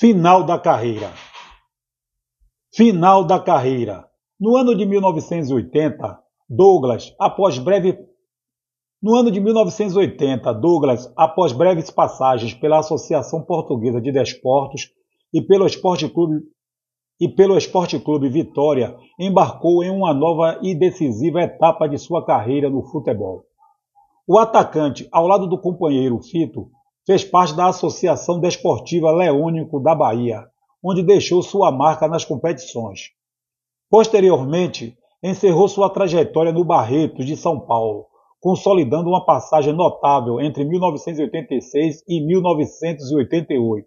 Final da carreira. Final da carreira. No ano de 1980, Douglas, após breve no ano de 1980, Douglas, após breves passagens pela Associação Portuguesa de Desportos e pelo Esporte Clube e pelo Esporte Clube Vitória, embarcou em uma nova e decisiva etapa de sua carreira no futebol. O atacante, ao lado do companheiro Fito, fez parte da Associação Desportiva Leônico da Bahia, onde deixou sua marca nas competições. Posteriormente, encerrou sua trajetória no Barretos de São Paulo, consolidando uma passagem notável entre 1986 e 1988.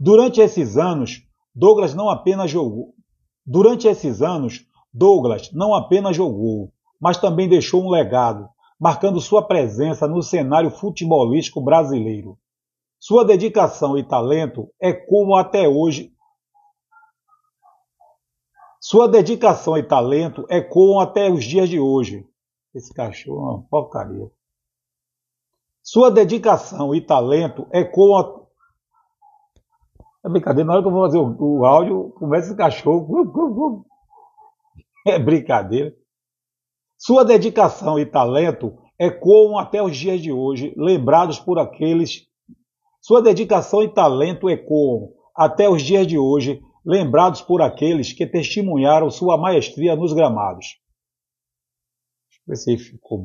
Durante esses anos, Douglas não apenas jogou. Durante esses anos, Douglas não apenas jogou, mas também deixou um legado, marcando sua presença no cenário futebolístico brasileiro. Sua dedicação e talento ecoam até hoje. Sua dedicação e talento ecoam até os dias de hoje. Esse cachorro é uma porcaria. Sua dedicação e talento ecoam. É brincadeira, na hora que eu vou fazer o, o áudio, começa esse cachorro. É brincadeira. Sua dedicação e talento ecoam até os dias de hoje, lembrados por aqueles. Sua dedicação e talento ecoam até os dias de hoje, lembrados por aqueles que testemunharam sua maestria nos gramados. Deixa eu ver se ficou